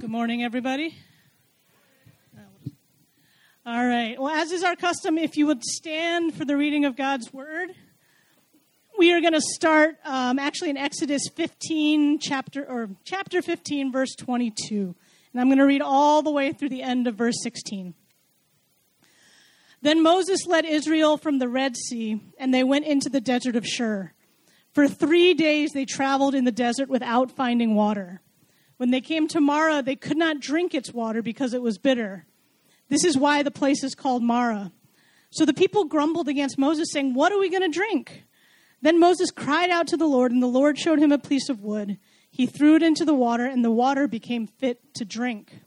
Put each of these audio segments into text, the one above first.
Good morning, everybody. All right. Well, as is our custom, if you would stand for the reading of God's word, we are going to start um, actually in Exodus 15, chapter or chapter 15, verse 22, and I'm going to read all the way through the end of verse 16. Then Moses led Israel from the Red Sea, and they went into the desert of Shur. For three days they traveled in the desert without finding water. When they came to Marah, they could not drink its water because it was bitter. This is why the place is called Marah. So the people grumbled against Moses, saying, What are we going to drink? Then Moses cried out to the Lord, and the Lord showed him a piece of wood. He threw it into the water, and the water became fit to drink.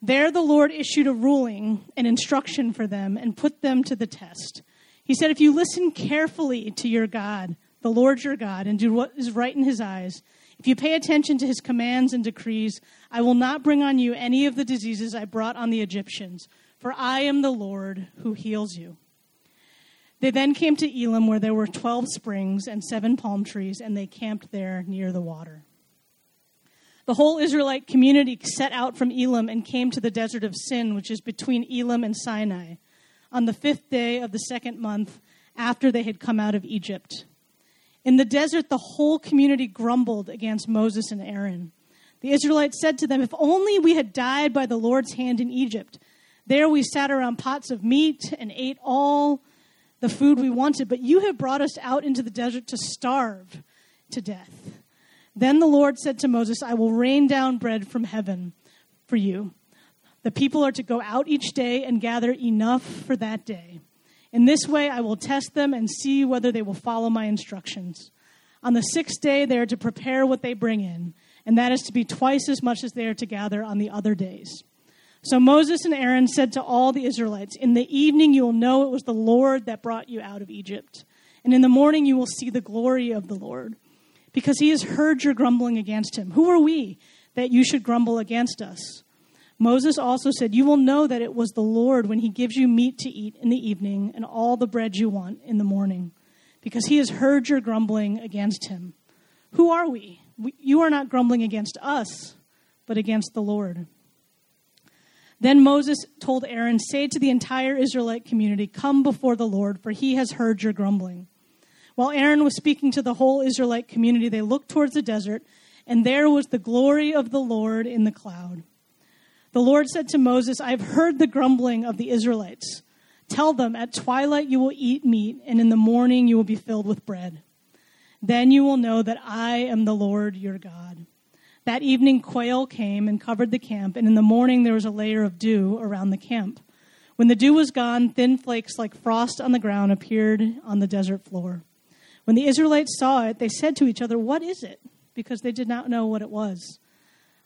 There the Lord issued a ruling, an instruction for them, and put them to the test. He said, If you listen carefully to your God, the Lord your God, and do what is right in his eyes, if you pay attention to his commands and decrees, I will not bring on you any of the diseases I brought on the Egyptians, for I am the Lord who heals you. They then came to Elim, where there were 12 springs and seven palm trees, and they camped there near the water. The whole Israelite community set out from Elim and came to the desert of Sin, which is between Elim and Sinai, on the fifth day of the second month after they had come out of Egypt. In the desert, the whole community grumbled against Moses and Aaron. The Israelites said to them, If only we had died by the Lord's hand in Egypt. There we sat around pots of meat and ate all the food we wanted, but you have brought us out into the desert to starve to death. Then the Lord said to Moses, I will rain down bread from heaven for you. The people are to go out each day and gather enough for that day. In this way, I will test them and see whether they will follow my instructions. On the sixth day, they are to prepare what they bring in, and that is to be twice as much as they are to gather on the other days. So Moses and Aaron said to all the Israelites, In the evening you will know it was the Lord that brought you out of Egypt. And in the morning you will see the glory of the Lord, because he has heard your grumbling against him. Who are we that you should grumble against us? Moses also said, You will know that it was the Lord when he gives you meat to eat in the evening and all the bread you want in the morning, because he has heard your grumbling against him. Who are we? we you are not grumbling against us, but against the Lord. Then Moses told Aaron, Say to the entire Israelite community, Come before the Lord, for he has heard your grumbling. While Aaron was speaking to the whole Israelite community, they looked towards the desert, and there was the glory of the Lord in the cloud. The Lord said to Moses, I have heard the grumbling of the Israelites. Tell them, at twilight you will eat meat, and in the morning you will be filled with bread. Then you will know that I am the Lord your God. That evening, quail came and covered the camp, and in the morning there was a layer of dew around the camp. When the dew was gone, thin flakes like frost on the ground appeared on the desert floor. When the Israelites saw it, they said to each other, What is it? Because they did not know what it was.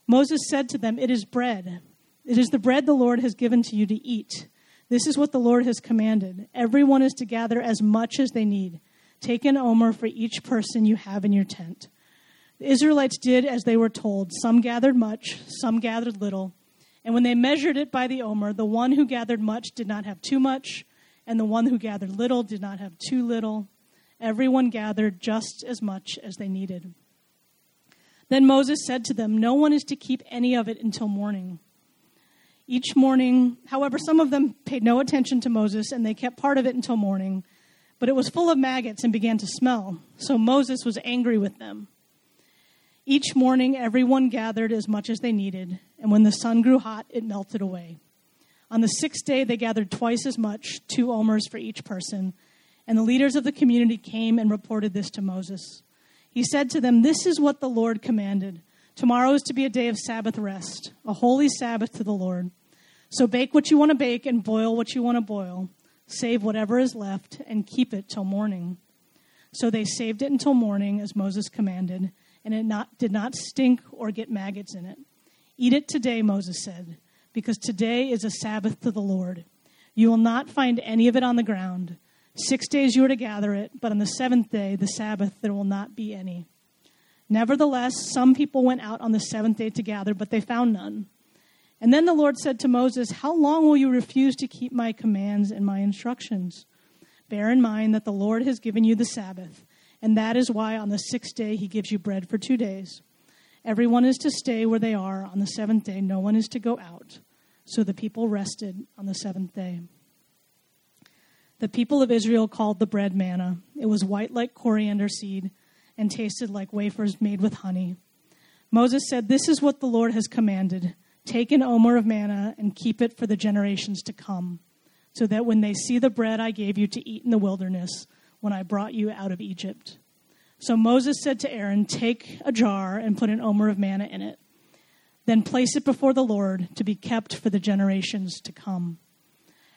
Moses said to them, It is bread. It is the bread the Lord has given to you to eat. This is what the Lord has commanded. Everyone is to gather as much as they need. Take an omer for each person you have in your tent. The Israelites did as they were told. Some gathered much, some gathered little. And when they measured it by the omer, the one who gathered much did not have too much, and the one who gathered little did not have too little. Everyone gathered just as much as they needed. Then Moses said to them, No one is to keep any of it until morning. Each morning, however, some of them paid no attention to Moses and they kept part of it until morning, but it was full of maggots and began to smell. So Moses was angry with them. Each morning, everyone gathered as much as they needed, and when the sun grew hot, it melted away. On the sixth day, they gathered twice as much, two omers for each person, and the leaders of the community came and reported this to Moses. He said to them, This is what the Lord commanded. Tomorrow is to be a day of Sabbath rest, a holy Sabbath to the Lord. So bake what you want to bake and boil what you want to boil. Save whatever is left and keep it till morning. So they saved it until morning, as Moses commanded, and it not, did not stink or get maggots in it. Eat it today, Moses said, because today is a Sabbath to the Lord. You will not find any of it on the ground. Six days you are to gather it, but on the seventh day, the Sabbath, there will not be any. Nevertheless, some people went out on the seventh day to gather, but they found none. And then the Lord said to Moses, How long will you refuse to keep my commands and my instructions? Bear in mind that the Lord has given you the Sabbath, and that is why on the sixth day he gives you bread for two days. Everyone is to stay where they are on the seventh day. No one is to go out. So the people rested on the seventh day. The people of Israel called the bread manna. It was white like coriander seed and tasted like wafers made with honey. Moses said, This is what the Lord has commanded. Take an omer of manna and keep it for the generations to come, so that when they see the bread I gave you to eat in the wilderness, when I brought you out of Egypt. So Moses said to Aaron, Take a jar and put an omer of manna in it. Then place it before the Lord to be kept for the generations to come.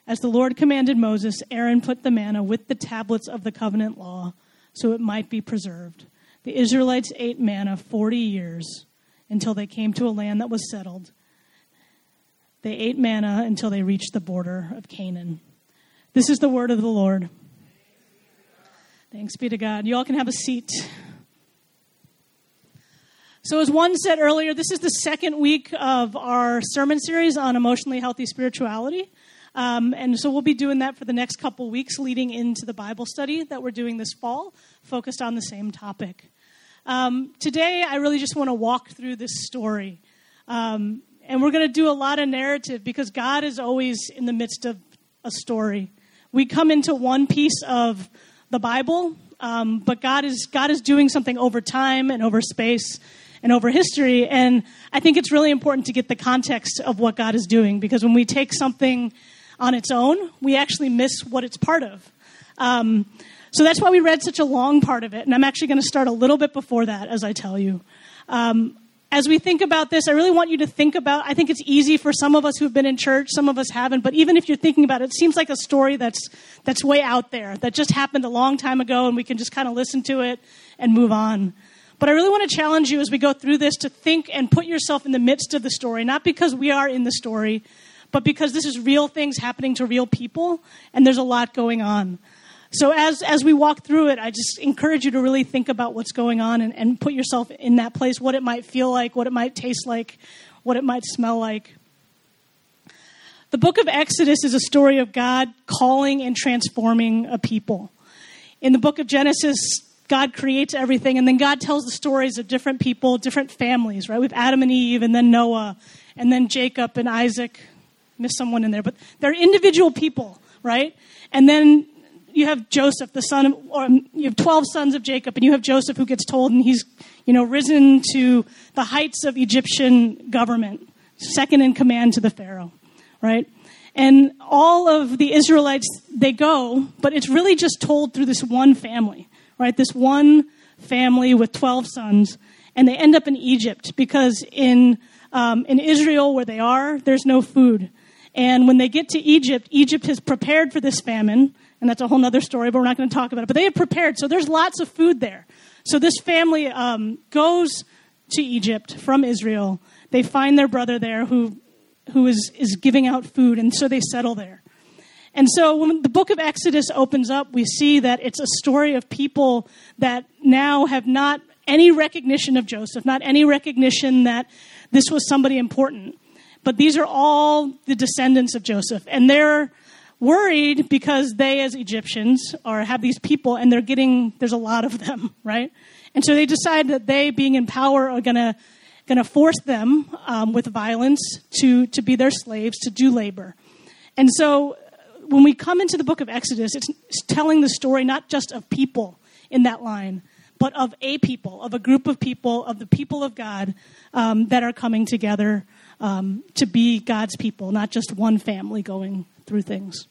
As the Lord commanded Moses, Aaron put the manna with the tablets of the covenant law so it might be preserved. The Israelites ate manna 40 years until they came to a land that was settled. They ate manna until they reached the border of Canaan. This is the word of the Lord. Thanks be to God. You all can have a seat. So, as one said earlier, this is the second week of our sermon series on emotionally healthy spirituality. Um, and so we'll be doing that for the next couple weeks leading into the Bible study that we're doing this fall, focused on the same topic. Um, today, I really just want to walk through this story. Um, and we're going to do a lot of narrative because God is always in the midst of a story. We come into one piece of the Bible, um, but God is God is doing something over time and over space and over history. And I think it's really important to get the context of what God is doing because when we take something on its own, we actually miss what it's part of. Um, so that's why we read such a long part of it. And I'm actually going to start a little bit before that as I tell you. Um, as we think about this, I really want you to think about. I think it's easy for some of us who've been in church, some of us haven't, but even if you're thinking about it, it seems like a story that's that's way out there, that just happened a long time ago, and we can just kind of listen to it and move on. But I really want to challenge you as we go through this to think and put yourself in the midst of the story, not because we are in the story, but because this is real things happening to real people, and there's a lot going on. So as as we walk through it, I just encourage you to really think about what's going on and, and put yourself in that place, what it might feel like, what it might taste like, what it might smell like. The book of Exodus is a story of God calling and transforming a people. In the book of Genesis, God creates everything, and then God tells the stories of different people, different families, right? With Adam and Eve, and then Noah, and then Jacob and Isaac. Miss someone in there, but they're individual people, right? And then you have Joseph, the son of, or you have 12 sons of Jacob, and you have Joseph who gets told, and he's, you know, risen to the heights of Egyptian government, second in command to the Pharaoh, right? And all of the Israelites, they go, but it's really just told through this one family, right? This one family with 12 sons, and they end up in Egypt because in, um, in Israel, where they are, there's no food. And when they get to Egypt, Egypt has prepared for this famine and that's a whole other story, but we're not going to talk about it. But they have prepared, so there's lots of food there. So this family um, goes to Egypt from Israel. They find their brother there who, who is, is giving out food, and so they settle there. And so when the book of Exodus opens up, we see that it's a story of people that now have not any recognition of Joseph, not any recognition that this was somebody important. But these are all the descendants of Joseph, and they're worried because they, as Egyptians, are have these people and they're getting there's a lot of them, right? And so they decide that they, being in power, are gonna gonna force them um, with violence to to be their slaves to do labor. And so uh, when we come into the book of Exodus, it's, it's telling the story not just of people in that line, but of a people, of a group of people, of the people of God um, that are coming together um, to be God's people, not just one family going through things.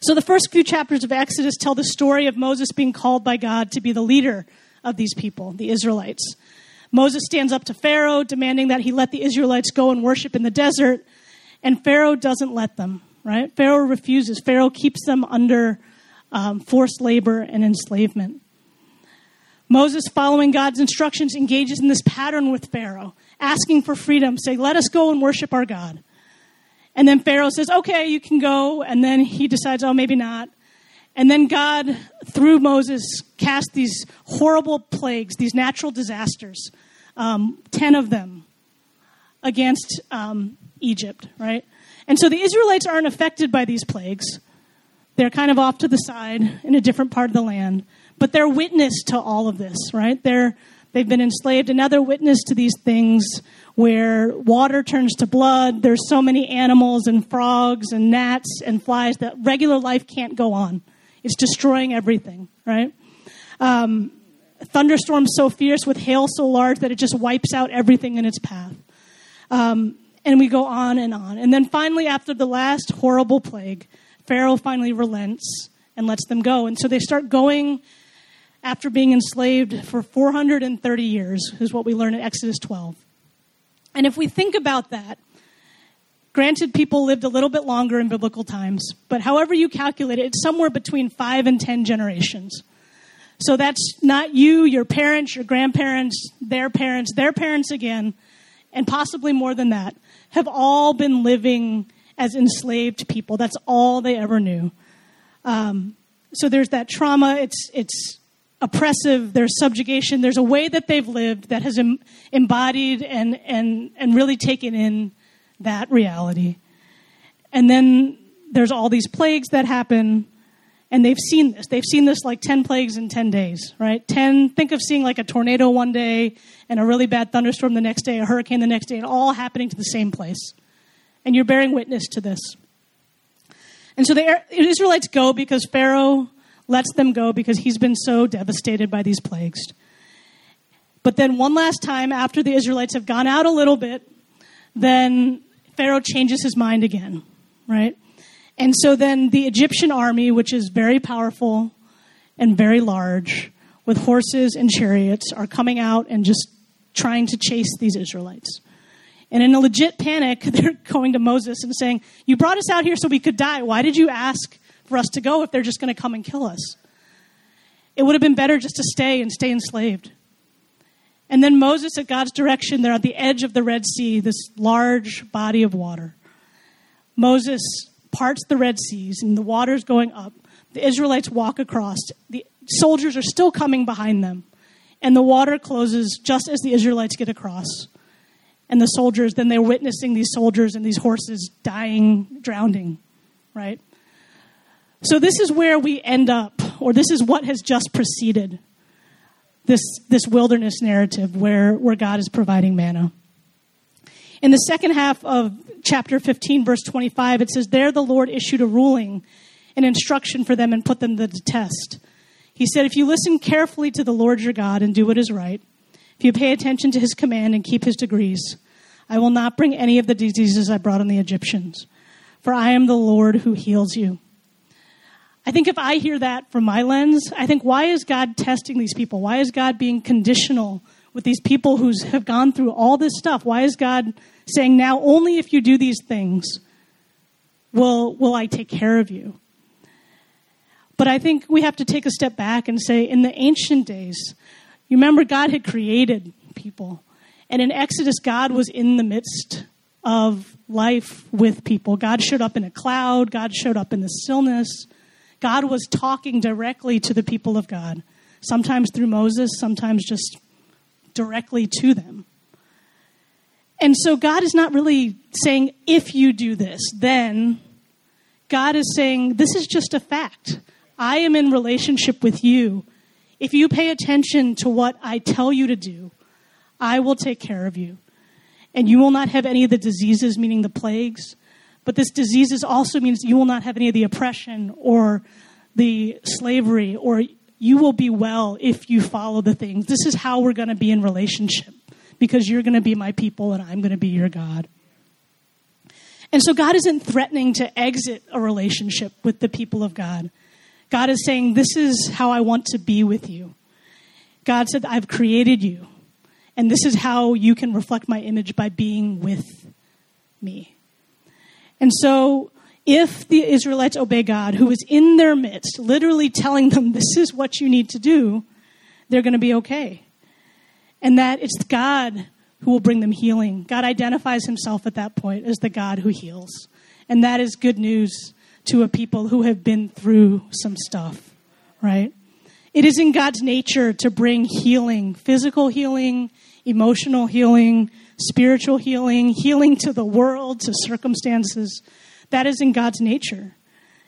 So, the first few chapters of Exodus tell the story of Moses being called by God to be the leader of these people, the Israelites. Moses stands up to Pharaoh, demanding that he let the Israelites go and worship in the desert, and Pharaoh doesn't let them, right? Pharaoh refuses. Pharaoh keeps them under um, forced labor and enslavement. Moses, following God's instructions, engages in this pattern with Pharaoh, asking for freedom, say, Let us go and worship our God. And then Pharaoh says, okay, you can go. And then he decides, oh, maybe not. And then God, through Moses, cast these horrible plagues, these natural disasters, um, 10 of them against um, Egypt, right? And so the Israelites aren't affected by these plagues. They're kind of off to the side in a different part of the land. But they're witness to all of this, right? They're, They've been enslaved. Another witness to these things where water turns to blood. There's so many animals and frogs and gnats and flies that regular life can't go on. It's destroying everything, right? Um, thunderstorms so fierce with hail so large that it just wipes out everything in its path. Um, and we go on and on. And then finally, after the last horrible plague, Pharaoh finally relents and lets them go. And so they start going after being enslaved for 430 years, is what we learn in Exodus 12. And if we think about that, granted, people lived a little bit longer in biblical times, but however you calculate it, it's somewhere between five and 10 generations. So that's not you, your parents, your grandparents, their parents, their parents again, and possibly more than that, have all been living as enslaved people. That's all they ever knew. Um, so there's that trauma. It's it's oppressive, there's subjugation, there's a way that they've lived that has em- embodied and, and, and really taken in that reality. And then there's all these plagues that happen, and they've seen this. They've seen this like 10 plagues in 10 days, right? 10, think of seeing like a tornado one day and a really bad thunderstorm the next day, a hurricane the next day, and all happening to the same place. And you're bearing witness to this. And so the Israelites go because Pharaoh lets them go because he's been so devastated by these plagues. But then, one last time, after the Israelites have gone out a little bit, then Pharaoh changes his mind again, right? And so then the Egyptian army, which is very powerful and very large, with horses and chariots, are coming out and just trying to chase these Israelites. And in a legit panic, they're going to Moses and saying, You brought us out here so we could die. Why did you ask for us to go if they're just going to come and kill us. It would have been better just to stay and stay enslaved. And then Moses, at God's direction, they're at the edge of the Red Sea, this large body of water. Moses parts the Red Seas, and the water's going up. The Israelites walk across. The soldiers are still coming behind them. And the water closes just as the Israelites get across. And the soldiers, then they're witnessing these soldiers and these horses dying, drowning, right? So, this is where we end up, or this is what has just preceded this, this wilderness narrative where, where God is providing manna. In the second half of chapter 15, verse 25, it says, There the Lord issued a ruling, an instruction for them, and put them to the test. He said, If you listen carefully to the Lord your God and do what is right, if you pay attention to his command and keep his decrees, I will not bring any of the diseases I brought on the Egyptians, for I am the Lord who heals you. I think if I hear that from my lens, I think, why is God testing these people? Why is God being conditional with these people who have gone through all this stuff? Why is God saying, now only if you do these things will, will I take care of you? But I think we have to take a step back and say, in the ancient days, you remember God had created people. And in Exodus, God was in the midst of life with people. God showed up in a cloud, God showed up in the stillness. God was talking directly to the people of God, sometimes through Moses, sometimes just directly to them. And so God is not really saying, if you do this, then. God is saying, this is just a fact. I am in relationship with you. If you pay attention to what I tell you to do, I will take care of you. And you will not have any of the diseases, meaning the plagues, but this diseases also means you will not have any of the oppression or the slavery, or you will be well if you follow the things. This is how we're going to be in relationship because you're going to be my people and I'm going to be your God. And so God isn't threatening to exit a relationship with the people of God. God is saying, This is how I want to be with you. God said, I've created you. And this is how you can reflect my image by being with me. And so, if the Israelites obey God, who is in their midst, literally telling them, this is what you need to do, they're going to be okay. And that it's God who will bring them healing. God identifies himself at that point as the God who heals. And that is good news to a people who have been through some stuff, right? It is in God's nature to bring healing, physical healing, emotional healing, spiritual healing, healing to the world, to circumstances. That is in God's nature.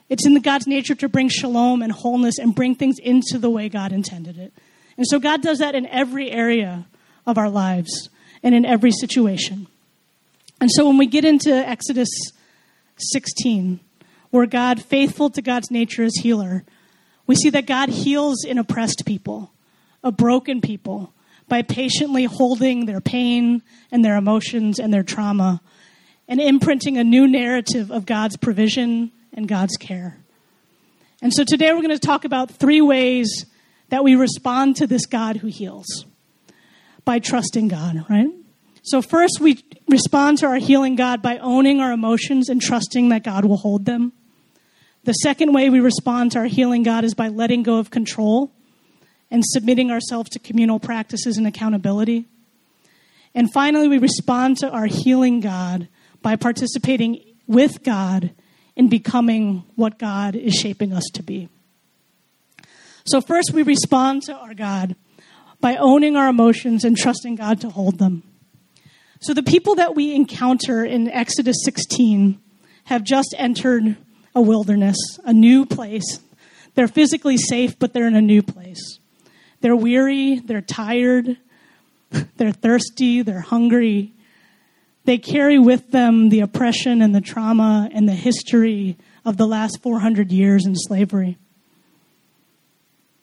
It's in God's nature to bring shalom and wholeness and bring things into the way God intended it. And so God does that in every area of our lives and in every situation. And so when we get into Exodus 16, where God, faithful to God's nature as healer, we see that God heals in oppressed people, a broken people, by patiently holding their pain and their emotions and their trauma and imprinting a new narrative of God's provision and God's care. And so today we're going to talk about three ways that we respond to this God who heals by trusting God, right? So, first, we respond to our healing God by owning our emotions and trusting that God will hold them. The second way we respond to our healing God is by letting go of control and submitting ourselves to communal practices and accountability. And finally, we respond to our healing God by participating with God in becoming what God is shaping us to be. So, first, we respond to our God by owning our emotions and trusting God to hold them. So, the people that we encounter in Exodus 16 have just entered a wilderness, a new place. They're physically safe, but they're in a new place. They're weary, they're tired, they're thirsty, they're hungry, they carry with them the oppression and the trauma and the history of the last 400 years in slavery.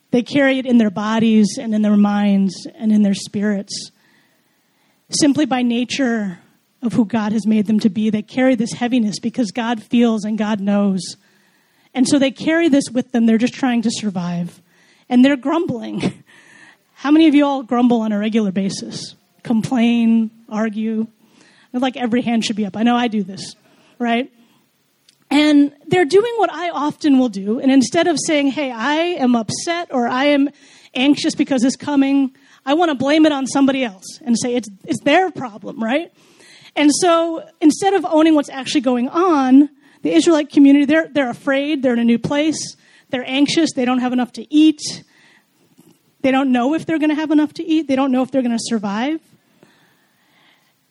They carry it in their bodies and in their minds and in their spirits. Simply by nature of who God has made them to be, they carry this heaviness because God feels and God knows. And so they carry this with them. They're just trying to survive. And they're grumbling. How many of you all grumble on a regular basis? Complain, argue? like every hand should be up. I know I do this, right? And they're doing what I often will do. And instead of saying, hey, I am upset or I am anxious because it's coming, I want to blame it on somebody else and say it's, it's their problem, right? And so instead of owning what's actually going on, the Israelite community, they're, they're afraid, they're in a new place, they're anxious, they don't have enough to eat, they don't know if they're going to have enough to eat, they don't know if they're going to survive.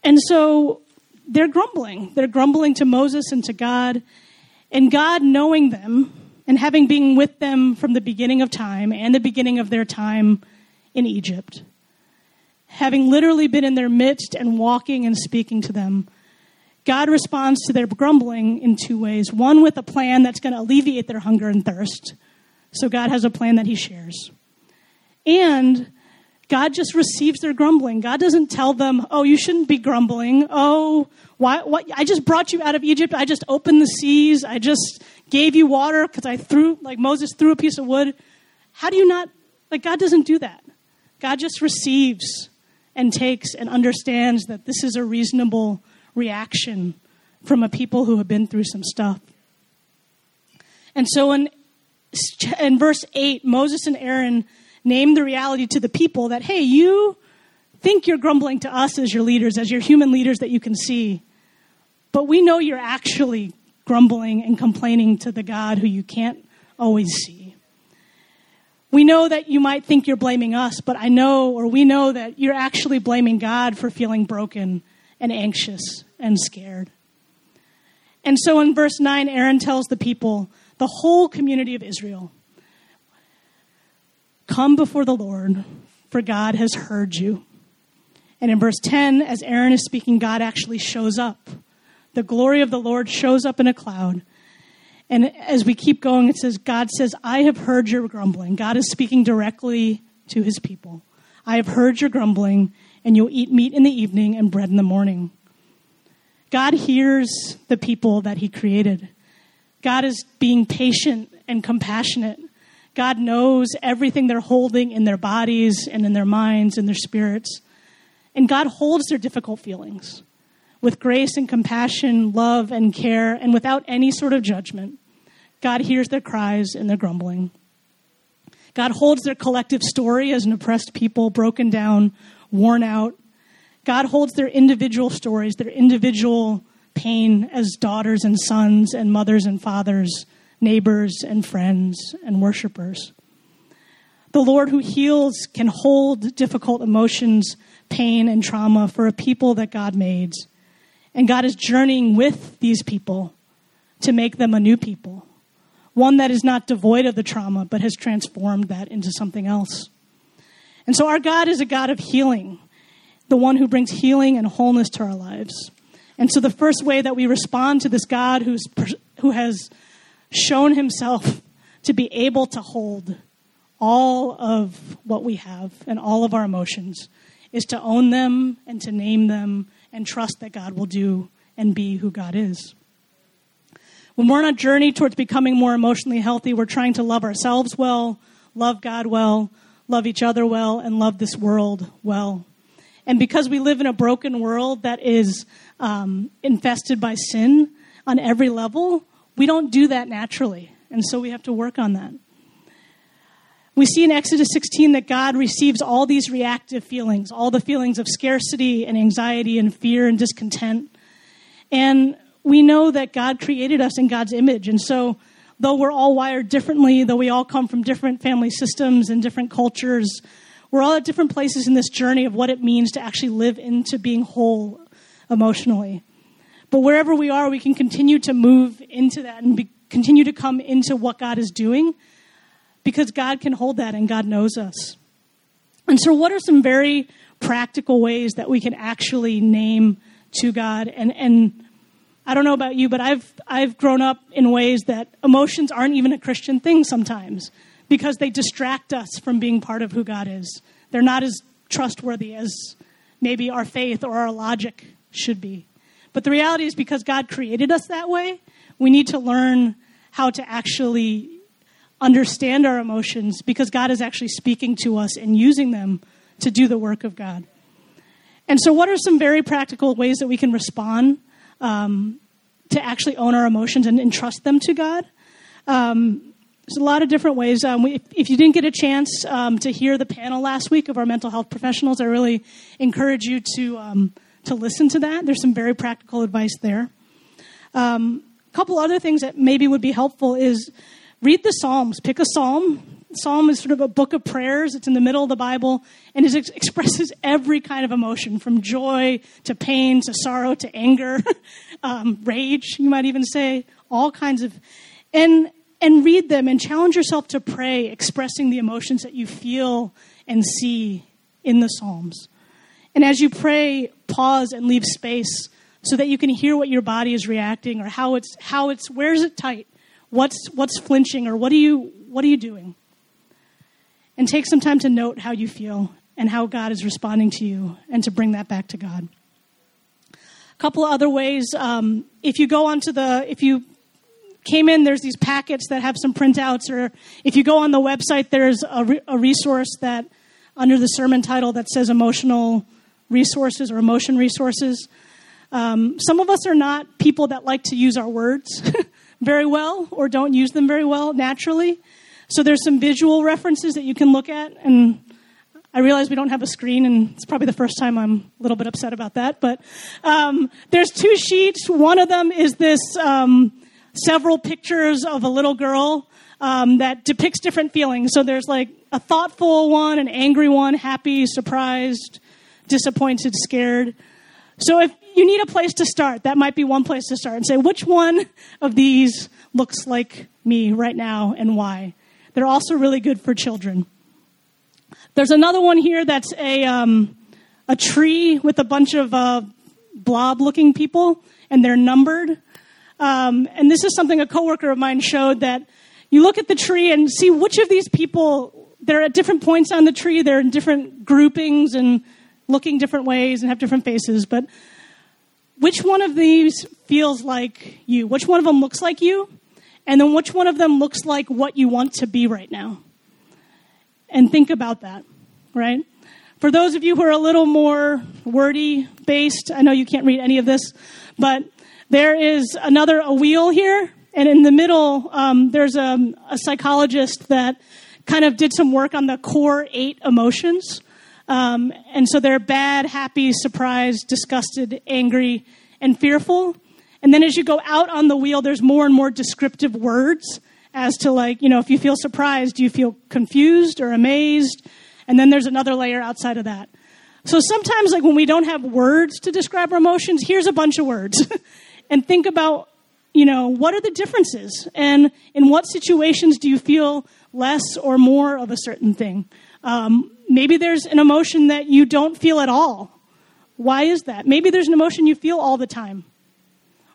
And so they're grumbling. They're grumbling to Moses and to God. And God, knowing them and having been with them from the beginning of time and the beginning of their time in Egypt, having literally been in their midst and walking and speaking to them, God responds to their grumbling in two ways. One, with a plan that's going to alleviate their hunger and thirst. So God has a plan that He shares. And God just receives their grumbling. God doesn't tell them, oh, you shouldn't be grumbling. Oh, why, what, I just brought you out of Egypt. I just opened the seas. I just gave you water because I threw, like Moses threw a piece of wood. How do you not, like, God doesn't do that. God just receives and takes and understands that this is a reasonable reaction from a people who have been through some stuff. And so in, in verse 8, Moses and Aaron name the reality to the people that, hey, you think you're grumbling to us as your leaders, as your human leaders that you can see, but we know you're actually grumbling and complaining to the God who you can't always see. We know that you might think you're blaming us, but I know, or we know that you're actually blaming God for feeling broken and anxious and scared. And so in verse 9, Aaron tells the people, the whole community of Israel, Come before the Lord, for God has heard you. And in verse 10, as Aaron is speaking, God actually shows up. The glory of the Lord shows up in a cloud. And as we keep going, it says, God says, I have heard your grumbling. God is speaking directly to his people. I have heard your grumbling, and you'll eat meat in the evening and bread in the morning. God hears the people that he created. God is being patient and compassionate God knows everything they're holding in their bodies and in their minds and their spirits. And God holds their difficult feelings with grace and compassion, love and care, and without any sort of judgment. God hears their cries and their grumbling. God holds their collective story as an oppressed people, broken down, worn out. God holds their individual stories, their individual pain as daughters and sons and mothers and fathers neighbors and friends and worshipers. The Lord who heals can hold difficult emotions, pain, and trauma for a people that God made. And God is journeying with these people to make them a new people, one that is not devoid of the trauma, but has transformed that into something else. And so our God is a God of healing, the one who brings healing and wholeness to our lives. And so the first way that we respond to this God who's, who has shown himself to be able to hold all of what we have and all of our emotions is to own them and to name them and trust that God will do and be who God is. When we're on a journey towards becoming more emotionally healthy, we're trying to love ourselves well, love God well, love each other well, and love this world well. And because we live in a broken world that is um, infested by sin on every level, we don't do that naturally. And so we have to work on that. We see in Exodus 16 that God receives all these reactive feelings, all the feelings of scarcity and anxiety and fear and discontent. And we know that God created us in God's image. And so, though we're all wired differently, though we all come from different family systems and different cultures, we're all at different places in this journey of what it means to actually live into being whole emotionally. But wherever we are, we can continue to move into that and be, continue to come into what God is doing because God can hold that and God knows us. And so, what are some very practical ways that we can actually name to God? And, and I don't know about you, but I've, I've grown up in ways that emotions aren't even a Christian thing sometimes because they distract us from being part of who God is. They're not as trustworthy as maybe our faith or our logic should be. But the reality is, because God created us that way, we need to learn how to actually understand our emotions because God is actually speaking to us and using them to do the work of God. And so, what are some very practical ways that we can respond um, to actually own our emotions and entrust them to God? Um, there's a lot of different ways. Um, we, if you didn't get a chance um, to hear the panel last week of our mental health professionals, I really encourage you to um, to listen to that. There's some very practical advice there. a um, couple other things that maybe would be helpful is read the Psalms. Pick a psalm. Psalm is sort of a book of prayers. It's in the middle of the Bible, and it expresses every kind of emotion, from joy to pain to sorrow to anger, um, rage. You might even say all kinds of, and and read them and challenge yourself to pray, expressing the emotions that you feel and see in the Psalms. And as you pray, pause and leave space so that you can hear what your body is reacting or how it's how it's where is it tight? What's what's flinching or what are you what are you doing? And take some time to note how you feel and how God is responding to you and to bring that back to God. A couple of other ways. Um, if you go onto the, if you came in, there's these packets that have some printouts, or if you go on the website, there's a, re- a resource that under the sermon title that says emotional resources or emotion resources. Um, some of us are not people that like to use our words very well or don't use them very well naturally. So there's some visual references that you can look at. And I realize we don't have a screen, and it's probably the first time I'm a little bit upset about that. But um, there's two sheets. One of them is this um, several pictures of a little girl um, that depicts different feelings. So there's like a thoughtful one, an angry one, happy, surprised, disappointed, scared. So if you need a place to start, that might be one place to start and say, which one of these looks like me right now and why? They're also really good for children. There's another one here that's a, um, a tree with a bunch of uh, blob looking people, and they're numbered. Um, and this is something a coworker of mine showed that you look at the tree and see which of these people, they're at different points on the tree, they're in different groupings and looking different ways and have different faces, but which one of these feels like you? Which one of them looks like you? And then which one of them looks like what you want to be right now? And think about that, right? For those of you who are a little more wordy based, I know you can't read any of this, but there is another a wheel here, and in the middle, um, there's a, a, psychologist that kind of did some work on the core eight emotions. Um, and so they're bad, happy, surprised, disgusted, angry, and fearful. And then as you go out on the wheel, there's more and more descriptive words as to, like, you know, if you feel surprised, do you feel confused or amazed? And then there's another layer outside of that. So sometimes, like, when we don't have words to describe our emotions, here's a bunch of words. and think about, you know, what are the differences? And in what situations do you feel less or more of a certain thing? Um, maybe there's an emotion that you don't feel at all. Why is that? Maybe there's an emotion you feel all the time.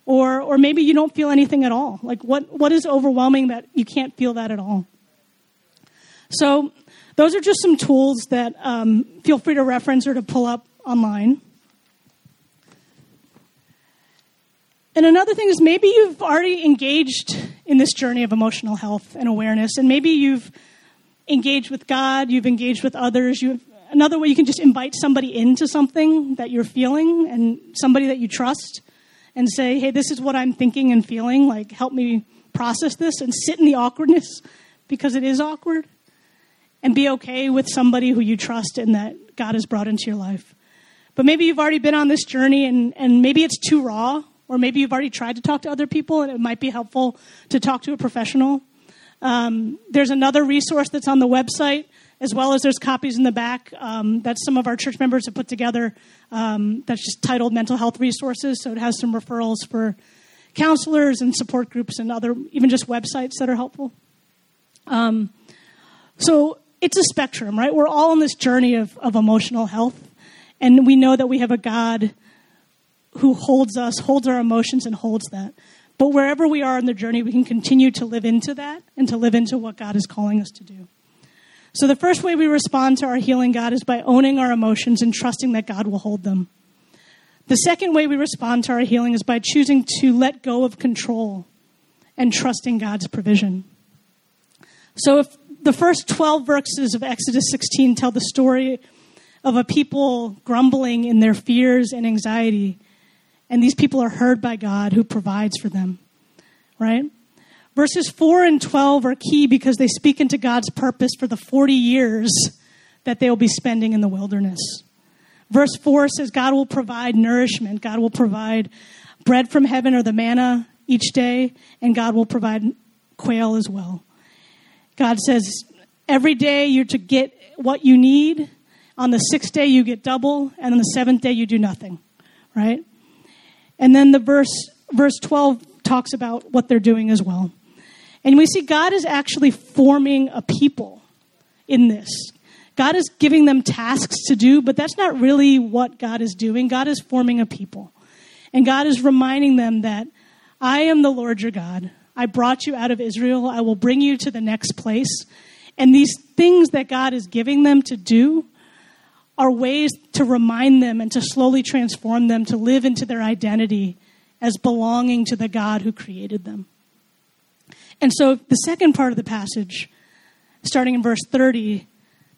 Or, or maybe you don't feel anything at all. Like, what, what is overwhelming that you can't feel that at all? So, those are just some tools that um, feel free to reference or to pull up online. And another thing is maybe you've already engaged in this journey of emotional health and awareness, and maybe you've engaged with God, you've engaged with others. You another way you can just invite somebody into something that you're feeling and somebody that you trust and say, hey, this is what I'm thinking and feeling. Like, help me process this and sit in the awkwardness because it is awkward and be okay with somebody who you trust and that God has brought into your life. But maybe you've already been on this journey and, and maybe it's too raw, or maybe you've already tried to talk to other people and it might be helpful to talk to a professional. Um, there's another resource that's on the website, as well as there's copies in the back um, that some of our church members have put together. Um, that's just titled Mental Health Resources, so it has some referrals for counselors and support groups and other, even just websites that are helpful. Um, so it's a spectrum, right? We're all on this journey of, of emotional health, and we know that we have a God who holds us, holds our emotions, and holds that. But wherever we are in the journey, we can continue to live into that and to live into what God is calling us to do. So, the first way we respond to our healing God is by owning our emotions and trusting that God will hold them. The second way we respond to our healing is by choosing to let go of control and trusting God's provision. So, if the first 12 verses of Exodus 16 tell the story of a people grumbling in their fears and anxiety, and these people are heard by God who provides for them, right? Verses 4 and 12 are key because they speak into God's purpose for the 40 years that they will be spending in the wilderness. Verse 4 says God will provide nourishment, God will provide bread from heaven or the manna each day, and God will provide quail as well. God says every day you're to get what you need. On the sixth day, you get double, and on the seventh day, you do nothing, right? And then the verse, verse 12 talks about what they're doing as well. And we see God is actually forming a people in this. God is giving them tasks to do, but that's not really what God is doing. God is forming a people. And God is reminding them that I am the Lord your God. I brought you out of Israel. I will bring you to the next place. And these things that God is giving them to do are ways to remind them and to slowly transform them to live into their identity as belonging to the God who created them. And so the second part of the passage, starting in verse 30,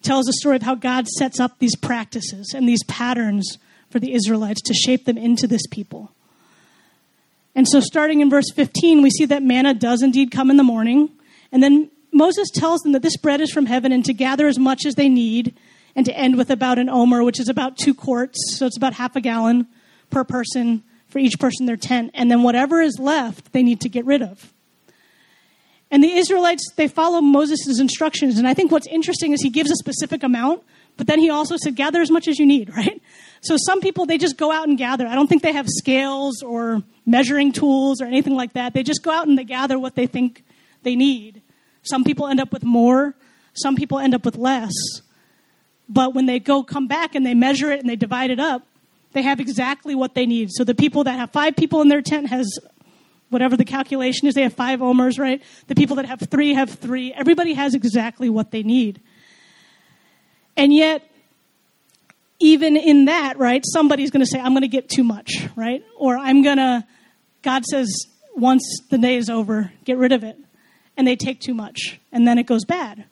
tells a story of how God sets up these practices and these patterns for the Israelites to shape them into this people. And so, starting in verse 15, we see that manna does indeed come in the morning. And then Moses tells them that this bread is from heaven and to gather as much as they need and to end with about an omer, which is about two quarts. So, it's about half a gallon per person for each person their tent. And then, whatever is left, they need to get rid of. And the Israelites, they follow Moses' instructions. And I think what's interesting is he gives a specific amount, but then he also said, gather as much as you need, right? So some people, they just go out and gather. I don't think they have scales or measuring tools or anything like that. They just go out and they gather what they think they need. Some people end up with more, some people end up with less. But when they go come back and they measure it and they divide it up, they have exactly what they need. So the people that have five people in their tent has whatever the calculation is, they have five omers, right? The people that have three have three. Everybody has exactly what they need. And yet, even in that, right, somebody's going to say, I'm going to get too much, right? Or I'm going to, God says, once the day is over, get rid of it. And they take too much. And then it goes bad.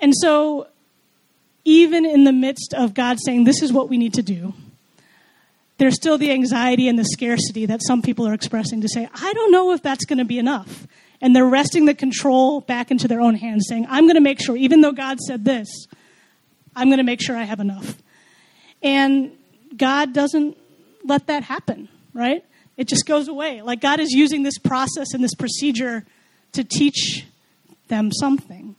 And so, even in the midst of God saying, this is what we need to do, there's still the anxiety and the scarcity that some people are expressing to say, I don't know if that's going to be enough. And they're resting the control back into their own hands, saying, I'm going to make sure, even though God said this, I'm going to make sure I have enough. And God doesn't let that happen, right? It just goes away. Like God is using this process and this procedure to teach them something.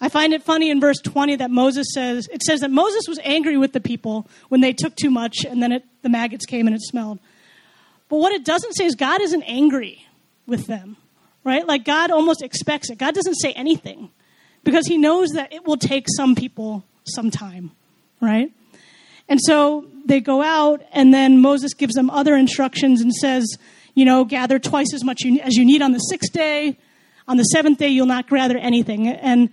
I find it funny in verse 20 that Moses says, it says that Moses was angry with the people when they took too much and then it, the maggots came and it smelled. But what it doesn't say is God isn't angry with them, right? Like God almost expects it. God doesn't say anything. because he knows that it will take some people some time, right? And so they go out, and then Moses gives them other instructions and says, you know, gather twice as much as you need on the sixth day. On the seventh day, you'll not gather anything. And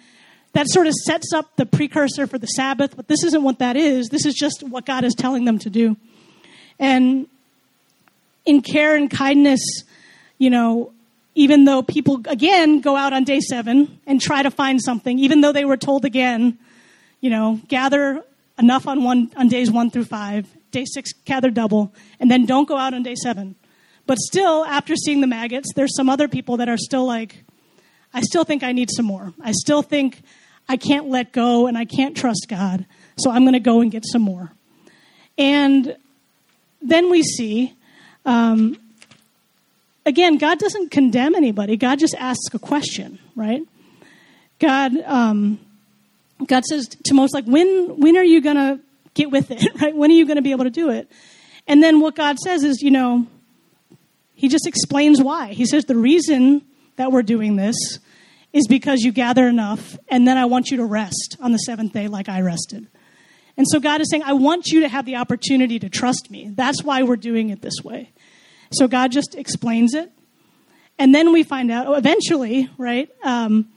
that sort of sets up the precursor for the Sabbath, but this isn't what that is. This is just what God is telling them to do. And in care and kindness, you know, even though people, again, go out on day seven and try to find something, even though they were told again, you know, gather enough on one on days one through five, day six gather double, and then don't go out on day seven. But still, after seeing the maggots, there's some other people that are still like, I still think I need some more. I still think I can't let go and I can't trust God. So I'm going to go and get some more. And then we see, um, again, God doesn't condemn anybody. God just asks a question, right? God, um, God says to Moses, like, when, when are you going to get with it, right? When are you going to be able to do it? And then what God says is, you know, He just explains why. He says, the reason that we're doing this is because you gather enough, and then I want you to rest on the seventh day like I rested. And so God is saying, I want you to have the opportunity to trust me. That's why we're doing it this way. So God just explains it. And then we find out, oh, eventually, right, um,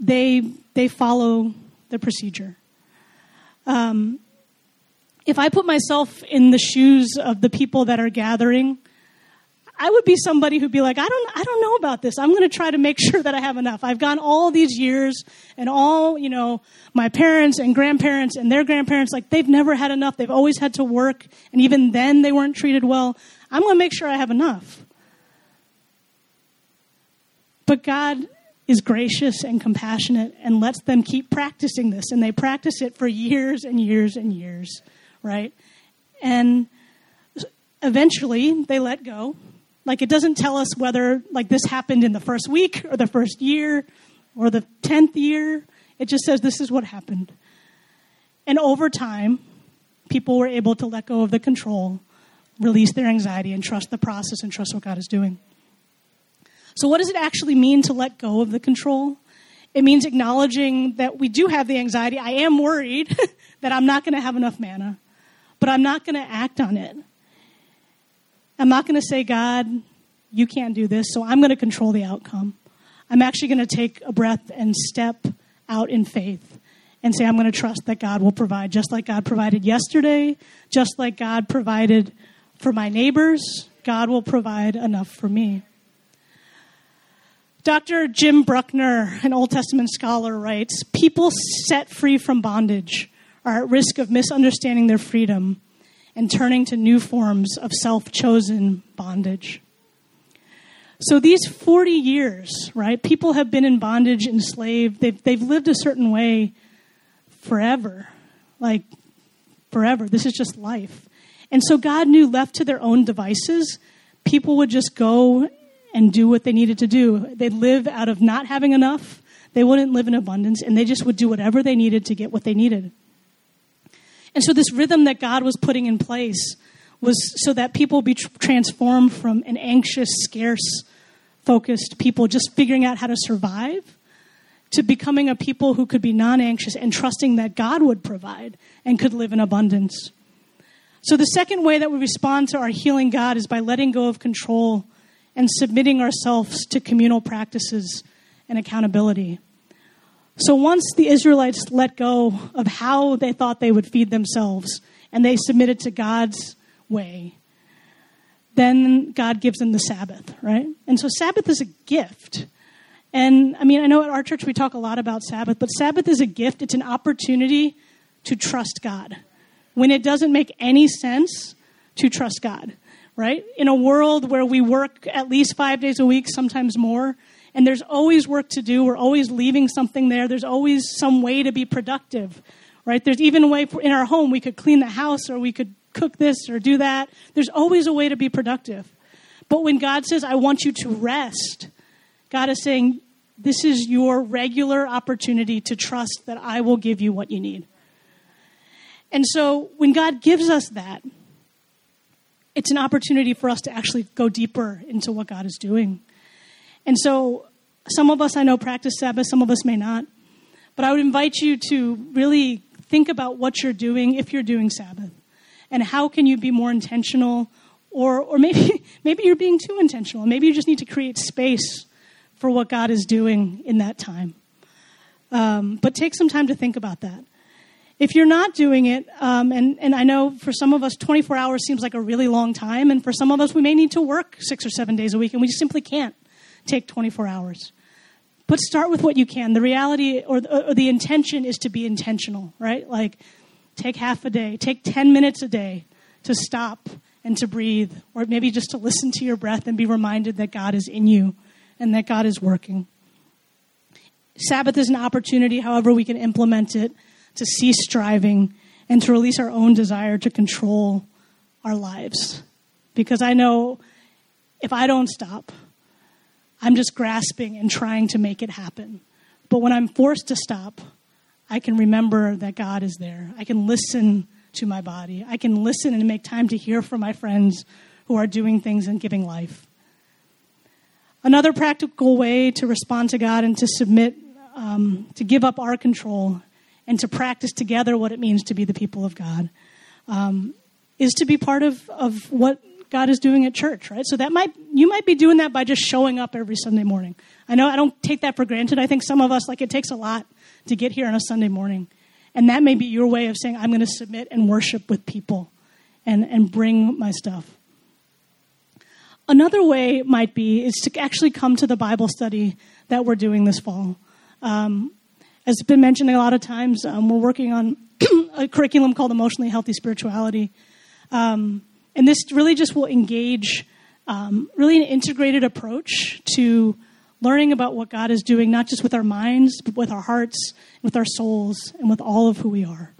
they, they follow the procedure. Um, if I put myself in the shoes of the people that are gathering, I would be somebody who'd be like, I don't, I don't know about this. I'm going to try to make sure that I have enough. I've gone all these years and all, you know, my parents and grandparents and their grandparents, like they've never had enough. They've always had to work. And even then they weren't treated well. I'm going to make sure I have enough. But God is gracious and compassionate and lets them keep practicing this. And they practice it for years and years and years, right? And eventually they let go like it doesn't tell us whether like this happened in the first week or the first year or the 10th year. It just says this is what happened. And over time, people were able to let go of the control, release their anxiety, and trust the process and trust what God is doing. So, what does it actually mean to let go of the control? It means acknowledging that we do have the anxiety. I am worried that I'm not going to have enough manna, but I'm not going to act on it. I'm not going to say, God, you can't do this, so I'm going to control the outcome. I'm actually going to take a breath and step out in faith and say, I'm going to trust that God will provide, just like God provided yesterday, just like God provided for my neighbors, God will provide enough for me. Dr. Jim Bruckner, an Old Testament scholar, writes People set free from bondage are at risk of misunderstanding their freedom and turning to new forms of self chosen bondage. So these 40 years, right, people have been in bondage, enslaved, they've, they've lived a certain way forever. Like, forever. This is just life. And so God knew, left to their own devices, people would just go and do what they needed to do. They'd live out of not having enough, they wouldn't live in abundance, and they just would do whatever they needed to get what they needed. And so, this rhythm that God was putting in place was so that people be transformed from an anxious, scarce, focused people just figuring out how to survive to becoming a people who could be non anxious and trusting that God would provide and could live in abundance. So, the second way that we respond to our healing God is by letting go of control and submitting ourselves to communal practices and accountability. So once the Israelites let go of how they thought they would feed themselves and they submitted to God's way, then God gives them the Sabbath, right? And so Sabbath is a gift. And I mean, I know at our church we talk a lot about Sabbath, but Sabbath is a gift. It's an opportunity to trust God. When it doesn't make any sense, to trust God, right? In a world where we work at least five days a week, sometimes more, and there's always work to do. We're always leaving something there. There's always some way to be productive, right? There's even a way for, in our home we could clean the house or we could cook this or do that. There's always a way to be productive. But when God says, I want you to rest, God is saying, this is your regular opportunity to trust that I will give you what you need. And so when God gives us that, it's an opportunity for us to actually go deeper into what God is doing. And so some of us I know practice Sabbath, some of us may not. But I would invite you to really think about what you're doing if you're doing Sabbath. And how can you be more intentional? Or, or maybe, maybe you're being too intentional. Maybe you just need to create space for what God is doing in that time. Um, but take some time to think about that. If you're not doing it, um, and, and I know for some of us, 24 hours seems like a really long time, and for some of us, we may need to work six or seven days a week, and we simply can't take 24 hours. But start with what you can. The reality or, or the intention is to be intentional, right? Like, take half a day, take 10 minutes a day to stop and to breathe, or maybe just to listen to your breath and be reminded that God is in you and that God is working. Sabbath is an opportunity, however, we can implement it to cease striving and to release our own desire to control our lives. Because I know if I don't stop, I'm just grasping and trying to make it happen. But when I'm forced to stop, I can remember that God is there. I can listen to my body. I can listen and make time to hear from my friends who are doing things and giving life. Another practical way to respond to God and to submit, um, to give up our control and to practice together what it means to be the people of God um, is to be part of, of what God is doing at church, right? So that might you might be doing that by just showing up every Sunday morning. I know I don't take that for granted. I think some of us like it takes a lot to get here on a Sunday morning. And that may be your way of saying, I'm going to submit and worship with people and, and bring my stuff. Another way might be is to actually come to the Bible study that we're doing this fall. Um, as been mentioned a lot of times, um, we're working on a curriculum called Emotionally Healthy Spirituality. Um, and this really just will engage um, really an integrated approach to learning about what God is doing, not just with our minds, but with our hearts, with our souls, and with all of who we are.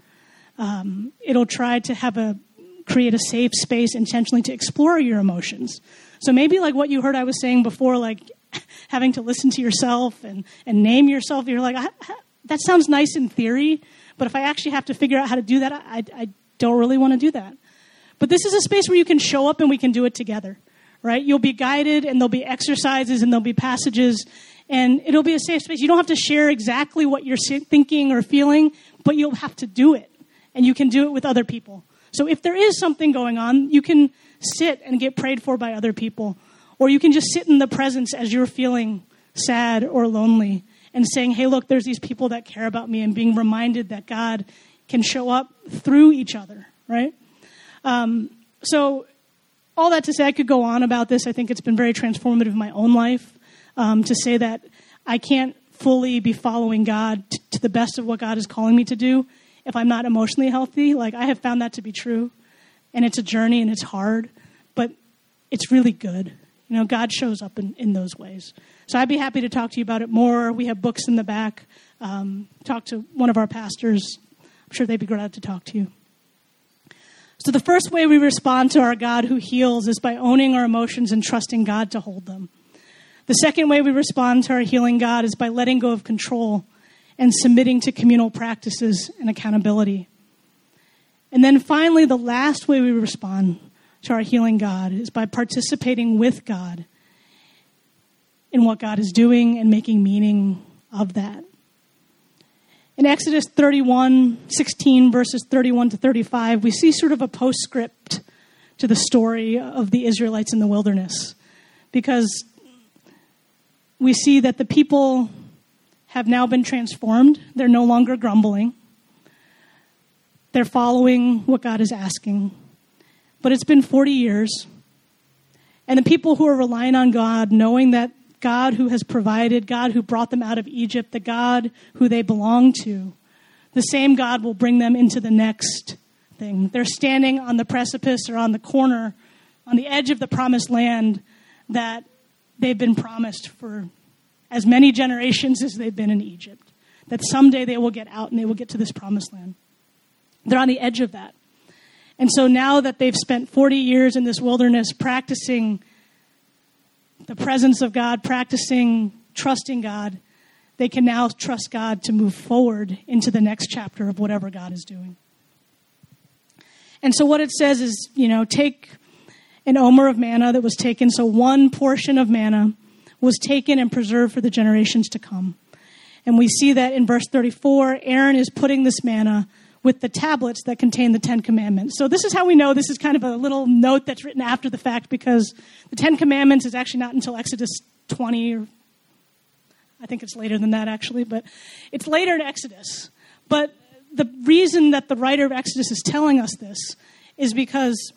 Um, it'll try to have a create a safe space intentionally to explore your emotions. So maybe like what you heard I was saying before, like having to listen to yourself and, and name yourself, you're like, that sounds nice in theory, but if I actually have to figure out how to do that, I, I don't really want to do that. But this is a space where you can show up and we can do it together, right? You'll be guided and there'll be exercises and there'll be passages and it'll be a safe space. You don't have to share exactly what you're thinking or feeling, but you'll have to do it and you can do it with other people. So if there is something going on, you can sit and get prayed for by other people. Or you can just sit in the presence as you're feeling sad or lonely and saying, hey, look, there's these people that care about me, and being reminded that God can show up through each other, right? Um, so, all that to say, I could go on about this. I think it's been very transformative in my own life um, to say that I can't fully be following God t- to the best of what God is calling me to do if I'm not emotionally healthy. Like, I have found that to be true. And it's a journey and it's hard, but it's really good. You know, God shows up in, in those ways. So I'd be happy to talk to you about it more. We have books in the back. Um, talk to one of our pastors. I'm sure they'd be glad to talk to you. So the first way we respond to our God who heals is by owning our emotions and trusting God to hold them. The second way we respond to our healing God is by letting go of control and submitting to communal practices and accountability. And then finally, the last way we respond to our healing God is by participating with God in what God is doing and making meaning of that. In Exodus 31, 16, verses 31 to 35, we see sort of a postscript to the story of the Israelites in the wilderness because we see that the people have now been transformed. They're no longer grumbling, they're following what God is asking. But it's been 40 years, and the people who are relying on God, knowing that God who has provided, God who brought them out of Egypt, the God who they belong to. The same God will bring them into the next thing. They're standing on the precipice or on the corner, on the edge of the promised land that they've been promised for as many generations as they've been in Egypt. That someday they will get out and they will get to this promised land. They're on the edge of that. And so now that they've spent 40 years in this wilderness practicing the presence of God, practicing trusting God, they can now trust God to move forward into the next chapter of whatever God is doing. And so what it says is, you know, take an omer of manna that was taken, so one portion of manna was taken and preserved for the generations to come. And we see that in verse 34, Aaron is putting this manna with the tablets that contain the Ten Commandments. So this is how we know this is kind of a little note that's written after the fact because the Ten Commandments is actually not until Exodus 20 or I think it's later than that actually, but it's later in Exodus. But the reason that the writer of Exodus is telling us this is because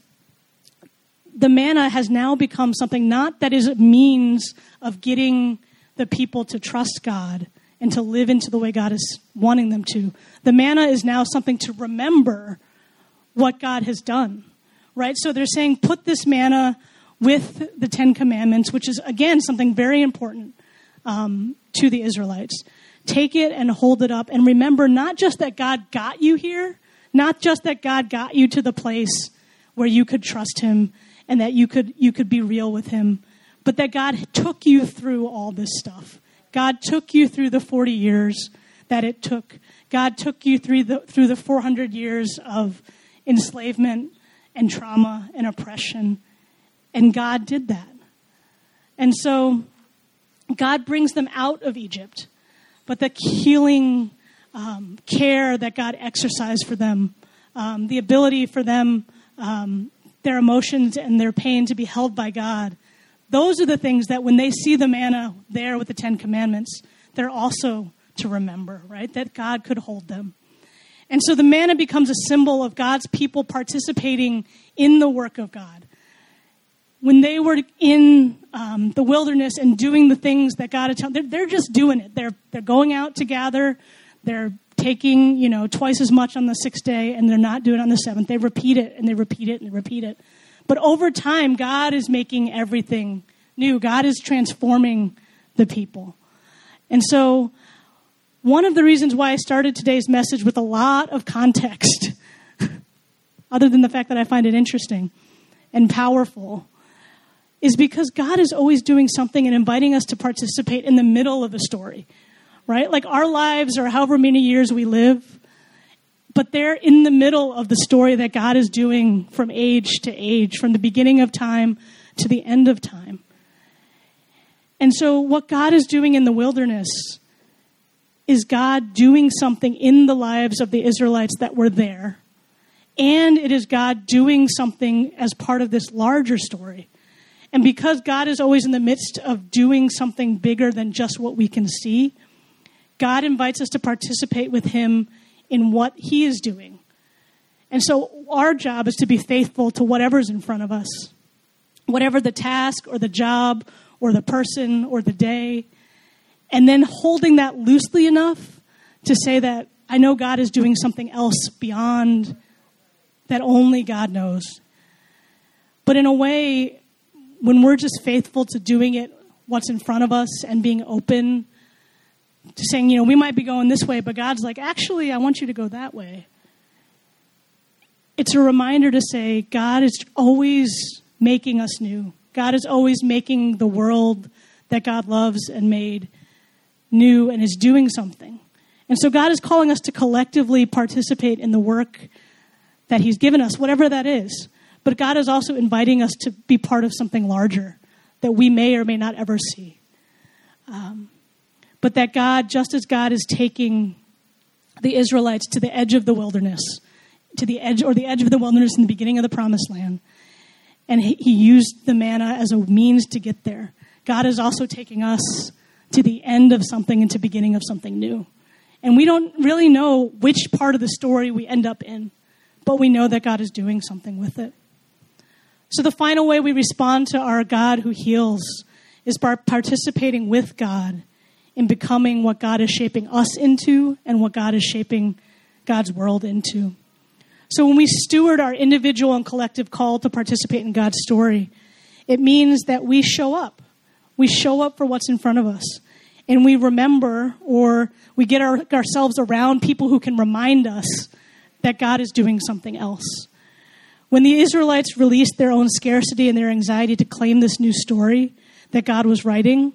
the manna has now become something not that is a means of getting the people to trust God and to live into the way God is wanting them to. The manna is now something to remember what God has done, right? So they're saying, put this manna with the Ten Commandments, which is, again, something very important um, to the Israelites. Take it and hold it up and remember not just that God got you here, not just that God got you to the place where you could trust Him and that you could, you could be real with Him, but that God took you through all this stuff. God took you through the 40 years that it took. God took you through the, through the 400 years of enslavement and trauma and oppression. And God did that. And so God brings them out of Egypt. But the healing um, care that God exercised for them, um, the ability for them, um, their emotions and their pain to be held by God, those are the things that when they see the manna there with the Ten Commandments, they're also to remember, right? That God could hold them. And so the manna becomes a symbol of God's people participating in the work of God. When they were in um, the wilderness and doing the things that God had told them, they're, just doing it. They're, they're going out to gather. They're taking, you know, twice as much on the sixth day, and they're not doing it on the seventh. They repeat it, and they repeat it, and they repeat it. But over time, God is making everything new. God is transforming the people. And so, one of the reasons why I started today's message with a lot of context, other than the fact that I find it interesting and powerful, is because God is always doing something and inviting us to participate in the middle of the story, right? Like our lives or however many years we live but they're in the middle of the story that God is doing from age to age, from the beginning of time to the end of time. And so, what God is doing in the wilderness is God doing something in the lives of the Israelites that were there. And it is God doing something as part of this larger story. And because God is always in the midst of doing something bigger than just what we can see, God invites us to participate with Him in what He is doing. And so our job is to be faithful to whatever's in front of us, whatever the task or the job or the person or the day, and then holding that loosely enough to say that I know God is doing something else beyond that only God knows. But in a way, when we're just faithful to doing it, what's in front of us, and being open saying, you know, we might be going this way, but God's like, actually, I want you to go that way. It's a reminder to say, God is always making us new. God is always making the world that God loves and made new and is doing something. And so God is calling us to collectively participate in the work that He's given us, whatever that is. But God is also inviting us to be part of something larger that we may or may not ever see. Um, but that God, just as God is taking the Israelites to the edge of the wilderness, to the edge or the edge of the wilderness in the beginning of the promised land, and he, he used the manna as a means to get there. God is also taking us to the end of something and to beginning of something new. And we don't really know which part of the story we end up in, but we know that God is doing something with it. So the final way we respond to our God who heals is by participating with God in becoming what God is shaping us into and what God is shaping God's world into. So when we steward our individual and collective call to participate in God's story, it means that we show up. We show up for what's in front of us. And we remember or we get our, ourselves around people who can remind us that God is doing something else. When the Israelites released their own scarcity and their anxiety to claim this new story that God was writing,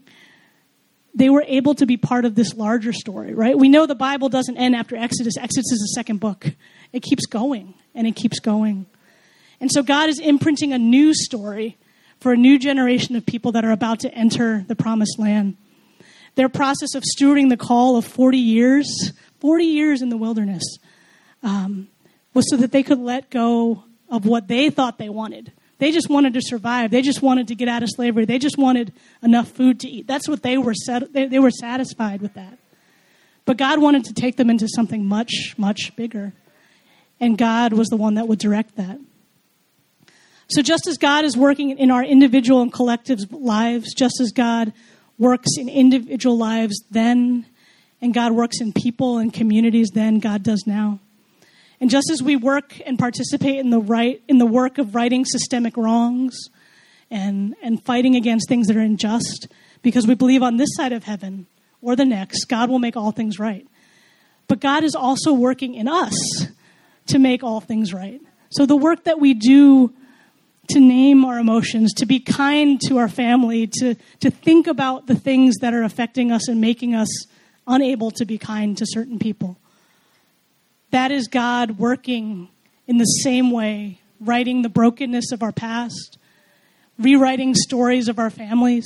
they were able to be part of this larger story, right? We know the Bible doesn't end after Exodus. Exodus is the second book. It keeps going and it keeps going. And so God is imprinting a new story for a new generation of people that are about to enter the promised land. Their process of stewarding the call of 40 years, 40 years in the wilderness, um, was so that they could let go of what they thought they wanted. They just wanted to survive. They just wanted to get out of slavery. They just wanted enough food to eat. That's what they were set, they, they were satisfied with that. But God wanted to take them into something much, much bigger. And God was the one that would direct that. So, just as God is working in our individual and collective lives, just as God works in individual lives then, and God works in people and communities then, God does now. And just as we work and participate in the right in the work of righting systemic wrongs and, and fighting against things that are unjust, because we believe on this side of heaven or the next, God will make all things right. But God is also working in us to make all things right. So the work that we do to name our emotions, to be kind to our family, to, to think about the things that are affecting us and making us unable to be kind to certain people. That is God working in the same way, righting the brokenness of our past, rewriting stories of our families,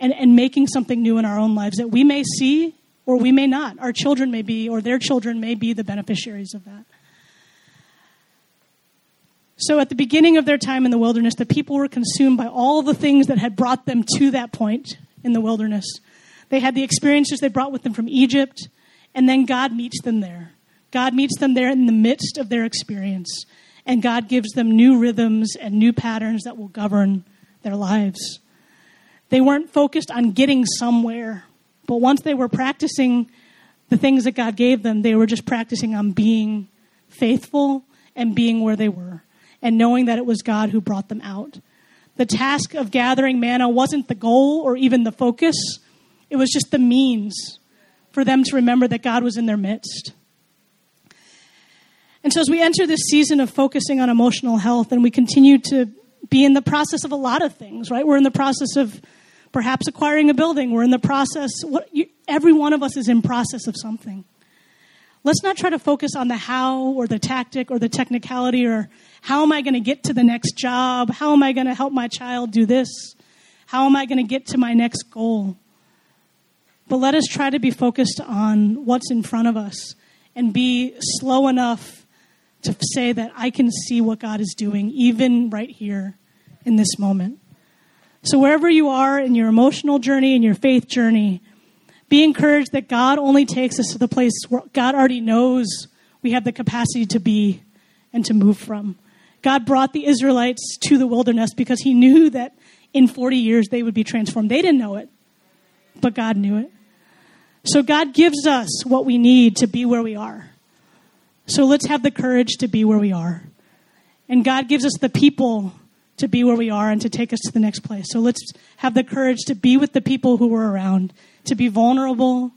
and, and making something new in our own lives that we may see or we may not. Our children may be, or their children may be the beneficiaries of that. So, at the beginning of their time in the wilderness, the people were consumed by all the things that had brought them to that point in the wilderness. They had the experiences they brought with them from Egypt, and then God meets them there. God meets them there in the midst of their experience, and God gives them new rhythms and new patterns that will govern their lives. They weren't focused on getting somewhere, but once they were practicing the things that God gave them, they were just practicing on being faithful and being where they were and knowing that it was God who brought them out. The task of gathering manna wasn't the goal or even the focus, it was just the means for them to remember that God was in their midst. And so, as we enter this season of focusing on emotional health, and we continue to be in the process of a lot of things, right? We're in the process of perhaps acquiring a building. We're in the process, what, you, every one of us is in process of something. Let's not try to focus on the how or the tactic or the technicality or how am I going to get to the next job? How am I going to help my child do this? How am I going to get to my next goal? But let us try to be focused on what's in front of us and be slow enough to say that I can see what God is doing, even right here in this moment. So, wherever you are in your emotional journey and your faith journey, be encouraged that God only takes us to the place where God already knows we have the capacity to be and to move from. God brought the Israelites to the wilderness because he knew that in 40 years they would be transformed. They didn't know it, but God knew it. So God gives us what we need to be where we are. So let's have the courage to be where we are. And God gives us the people to be where we are and to take us to the next place. So let's have the courage to be with the people who we're around, to be vulnerable,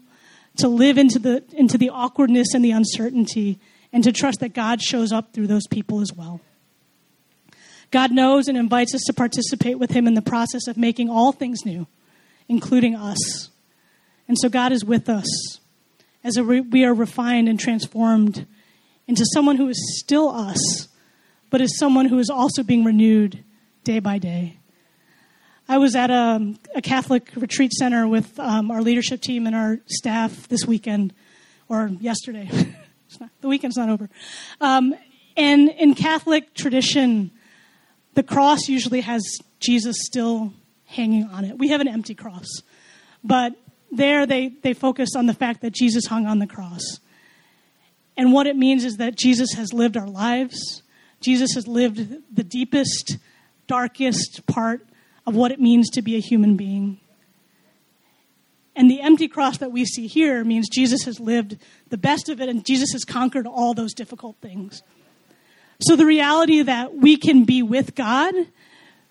to live into the, into the awkwardness and the uncertainty, and to trust that God shows up through those people as well. God knows and invites us to participate with Him in the process of making all things new, including us. And so God is with us as we are refined and transformed into someone who is still us, but is someone who is also being renewed day by day. I was at a, a Catholic retreat center with um, our leadership team and our staff this weekend, or yesterday. not, the weekend's not over. Um, and in Catholic tradition, the cross usually has Jesus still hanging on it. We have an empty cross. But there they, they focus on the fact that Jesus hung on the cross. And what it means is that Jesus has lived our lives. Jesus has lived the deepest, darkest part of what it means to be a human being. And the empty cross that we see here means Jesus has lived the best of it and Jesus has conquered all those difficult things. So the reality that we can be with God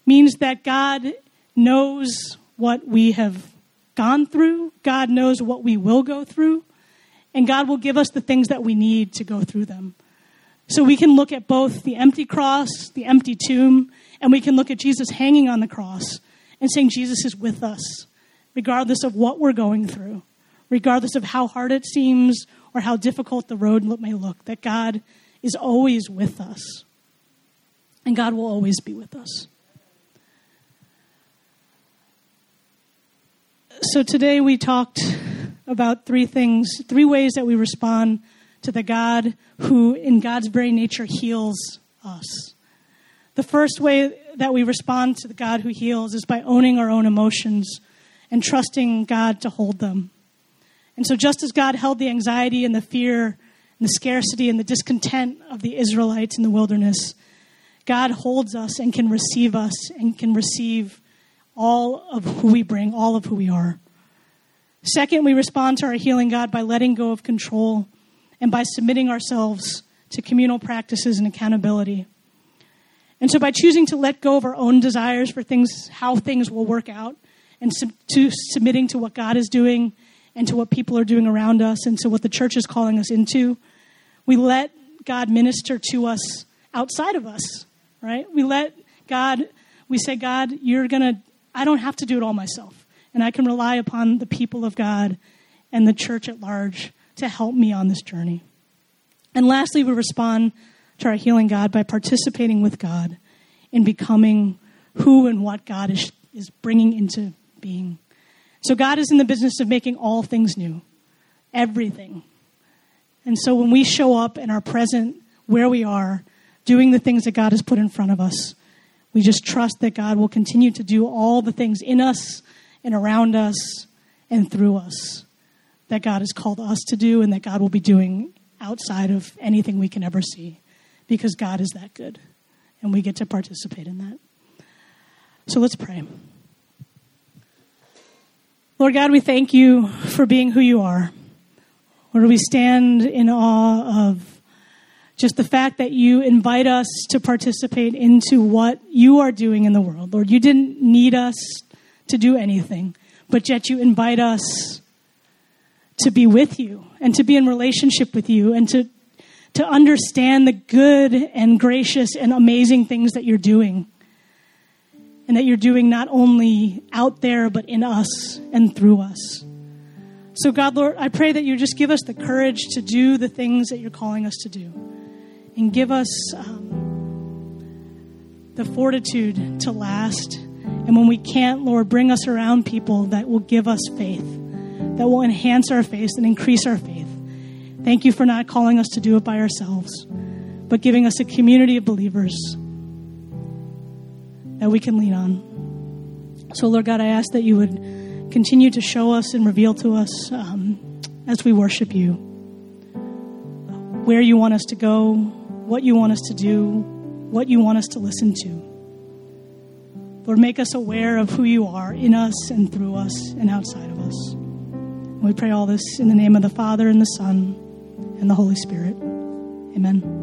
means that God knows what we have gone through, God knows what we will go through, and God will give us the things that we need to go through them. So we can look at both the empty cross, the empty tomb, and we can look at Jesus hanging on the cross and saying Jesus is with us, regardless of what we're going through, regardless of how hard it seems or how difficult the road may look, that God is always with us. And God will always be with us. So today we talked about three things, three ways that we respond to the God who, in God's very nature, heals us. The first way that we respond to the God who heals is by owning our own emotions and trusting God to hold them. And so, just as God held the anxiety and the fear and the scarcity and the discontent of the Israelites in the wilderness, God holds us and can receive us and can receive all of who we bring, all of who we are. Second, we respond to our healing God by letting go of control and by submitting ourselves to communal practices and accountability. And so, by choosing to let go of our own desires for things, how things will work out, and sub- to submitting to what God is doing and to what people are doing around us and to what the church is calling us into, we let God minister to us outside of us, right? We let God, we say, God, you're going to I don't have to do it all myself. And I can rely upon the people of God and the church at large to help me on this journey. And lastly, we respond to our healing God by participating with God in becoming who and what God is, is bringing into being. So, God is in the business of making all things new, everything. And so, when we show up and are present where we are, doing the things that God has put in front of us, we just trust that God will continue to do all the things in us and around us and through us that God has called us to do and that God will be doing outside of anything we can ever see because God is that good and we get to participate in that. So let's pray. Lord God, we thank you for being who you are. Lord, we stand in awe of just the fact that you invite us to participate into what you are doing in the world. Lord, you didn't need us to do anything, but yet you invite us to be with you and to be in relationship with you and to, to understand the good and gracious and amazing things that you're doing. And that you're doing not only out there, but in us and through us. So, God, Lord, I pray that you just give us the courage to do the things that you're calling us to do and give us um, the fortitude to last. And when we can't, Lord, bring us around people that will give us faith, that will enhance our faith and increase our faith. Thank you for not calling us to do it by ourselves, but giving us a community of believers that we can lean on. So, Lord God, I ask that you would continue to show us and reveal to us um, as we worship you where you want us to go, what you want us to do, what you want us to listen to. Lord, make us aware of who you are in us and through us and outside of us. We pray all this in the name of the Father and the Son and the Holy Spirit. Amen.